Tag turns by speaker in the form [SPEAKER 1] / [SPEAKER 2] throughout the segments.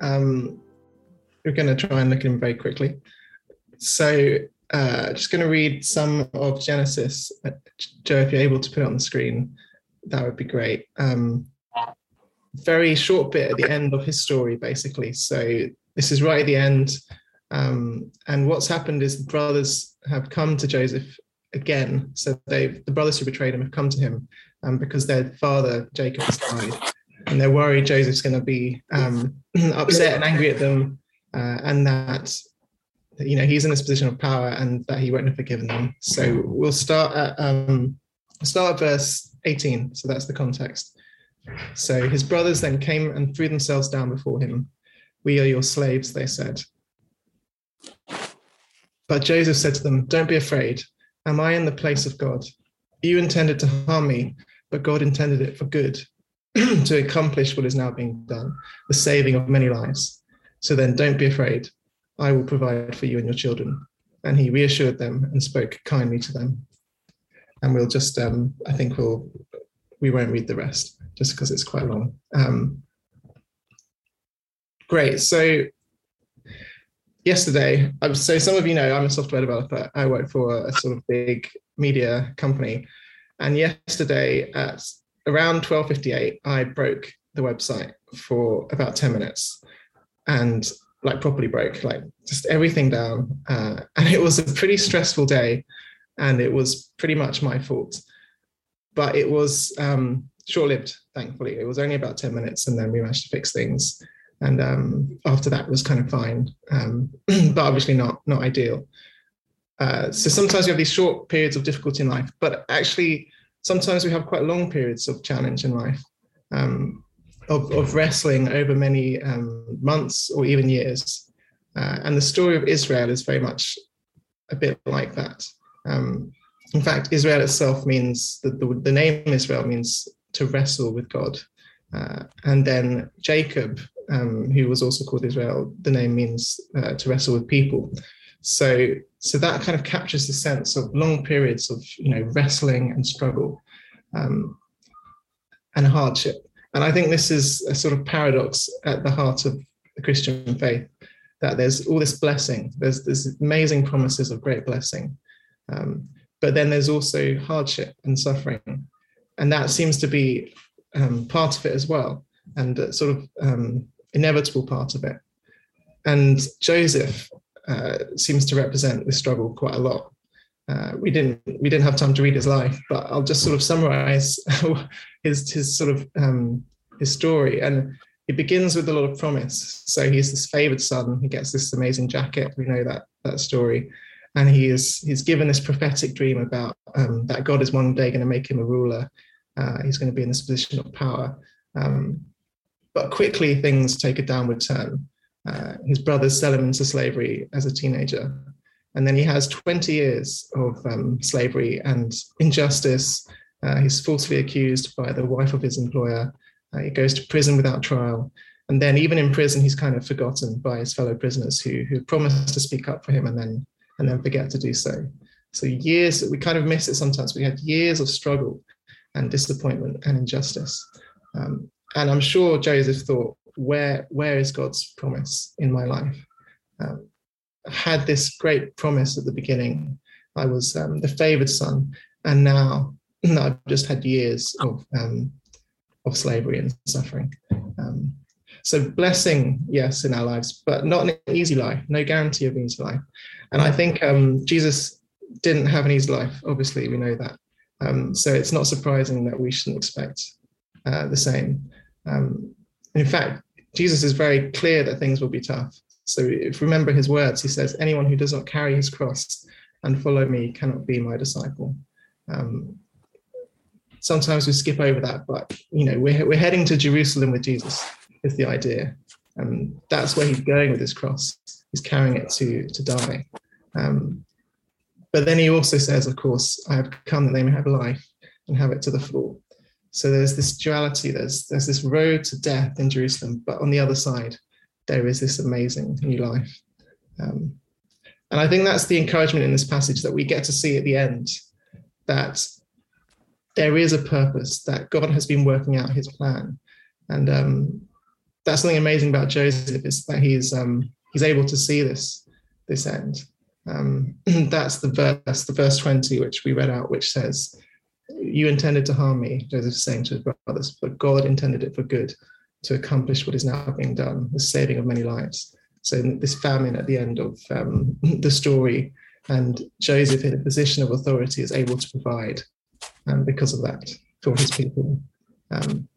[SPEAKER 1] Um, we're going to try and look at him very quickly. So, uh, just going to read some of Genesis. Uh, Joe, if you're able to put it on the screen, that would be great. Um, very short bit at the end of his story, basically. So, this is right at the end. Um, and what's happened is the brothers have come to Joseph again. So, they the brothers who betrayed him have come to him um, because their father, Jacob, has died and they're worried Joseph's going to be um, upset and angry at them, uh, and that you know he's in this position of power and that he won't have forgiven them. So we'll start at um, start at verse 18. So that's the context. So his brothers then came and threw themselves down before him. We are your slaves, they said. But Joseph said to them, Don't be afraid. Am I in the place of God? You intended to harm me, but God intended it for good to accomplish what is now being done, the saving of many lives. So then don't be afraid. I will provide for you and your children. And he reassured them and spoke kindly to them. And we'll just, um, I think we'll, we won't read the rest just because it's quite long. Um, great. So yesterday, so some of you know I'm a software developer. I work for a sort of big media company. And yesterday at around 12:58, I broke the website for about 10 minutes, and like properly broke, like just everything down. Uh, and it was a pretty stressful day, and it was pretty much my fault. But it was um, short-lived, thankfully. It was only about 10 minutes, and then we managed to fix things. And um, after that was kind of fine, um, but obviously not not ideal. Uh, so sometimes you have these short periods of difficulty in life, but actually sometimes we have quite long periods of challenge in life, um, of, of, wrestling over many um, months or even years. Uh, and the story of Israel is very much a bit like that. Um, in fact, Israel itself means that the, the, name Israel means to wrestle with God. Uh, and then Jacob, um, who was also called Israel, the name means uh, to wrestle with people. So, so that kind of captures the sense of long periods of you know wrestling and struggle um, and hardship. And I think this is a sort of paradox at the heart of the Christian faith that there's all this blessing, there's there's amazing promises of great blessing, um, but then there's also hardship and suffering, and that seems to be um, part of it as well, and sort of um, inevitable part of it. And Joseph uh, seems to represent this struggle quite a lot. Uh, we didn't we didn't have time to read his life, but I'll just sort of summarize his his sort of um, his story. And it begins with a lot of promise. So he's this favored son. He gets this amazing jacket. We know that that story, and he is he's given this prophetic dream about um, that God is one day going to make him a ruler. Uh, he's going to be in this position of power. Um, but quickly things take a downward turn. Uh, his brothers sell him into slavery as a teenager. And then he has 20 years of um, slavery and injustice. Uh, he's falsely accused by the wife of his employer. Uh, he goes to prison without trial. And then, even in prison, he's kind of forgotten by his fellow prisoners who, who promised to speak up for him and then, and then forget to do so. So, years, we kind of miss it sometimes. We had years of struggle and disappointment and injustice. Um, and I'm sure Joseph thought, where where is God's promise in my life? Um, I had this great promise at the beginning. I was um, the favored son, and now I've just had years of um, of slavery and suffering. Um, so blessing, yes, in our lives, but not an easy life. No guarantee of an easy life. And I think um, Jesus didn't have an easy life. Obviously, we know that. Um, so it's not surprising that we shouldn't expect uh, the same. Um, in fact, Jesus is very clear that things will be tough. So if remember his words, he says, anyone who does not carry his cross and follow me cannot be my disciple. Um, sometimes we skip over that, but you know, we're, we're heading to Jerusalem with Jesus is the idea. And that's where he's going with his cross. He's carrying it to, to die. Um, but then he also says, of course, I have come that they may have life and have it to the full. So there's this duality, there's, there's this road to death in Jerusalem, but on the other side, there is this amazing new life. Um, and I think that's the encouragement in this passage that we get to see at the end that there is a purpose, that God has been working out his plan. And um, that's something amazing about Joseph is that he's um, he's able to see this this end. Um, that's the verse, the verse 20, which we read out, which says, You intended to harm me, Joseph is saying to his brothers, but God intended it for good to accomplish what is now being done, the saving of many lives. So, this famine at the end of um, the story, and Joseph, in a position of authority, is able to provide um, because of that for his people. Um,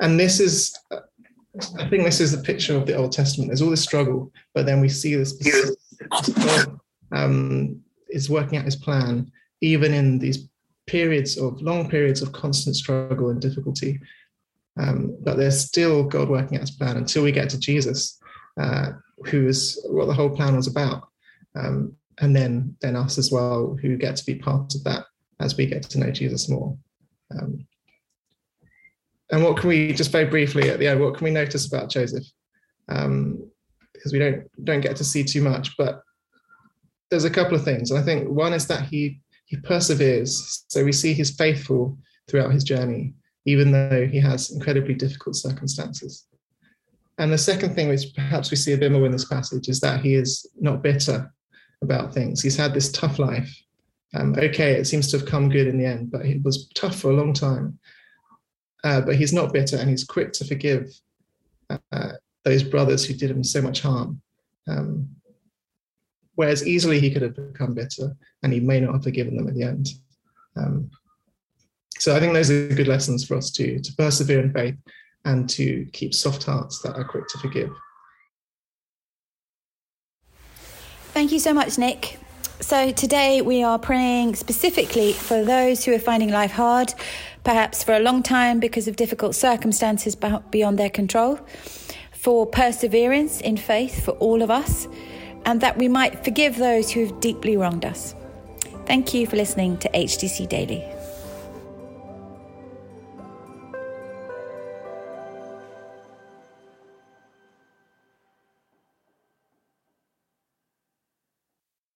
[SPEAKER 1] and this is, I think, this is the picture of the Old Testament. There's all this struggle, but then we see this. God um, is working out his plan, even in these periods of long periods of constant struggle and difficulty. Um, but there's still God working out his plan until we get to Jesus, uh, who is what the whole plan was about. Um, and then, then us as well, who get to be part of that as we get to know Jesus more. Um, and what can we just very briefly at the end? What can we notice about Joseph? Um, because we don't don't get to see too much, but there's a couple of things. And I think one is that he he perseveres. So we see he's faithful throughout his journey even though he has incredibly difficult circumstances. And the second thing, which perhaps we see a bit more in this passage, is that he is not bitter about things. He's had this tough life. Um, okay, it seems to have come good in the end, but it was tough for a long time. Uh, but he's not bitter and he's quick to forgive uh, those brothers who did him so much harm. Um, whereas easily he could have become bitter and he may not have forgiven them at the end. Um, so I think those are good lessons for us to, to persevere in faith and to keep soft hearts that are quick to forgive.
[SPEAKER 2] Thank you so much, Nick. So, today we are praying specifically for those who are finding life hard, perhaps for a long time because of difficult circumstances beyond their control, for perseverance in faith for all of us, and that we might forgive those who have deeply wronged us. Thank you for listening to HTC Daily.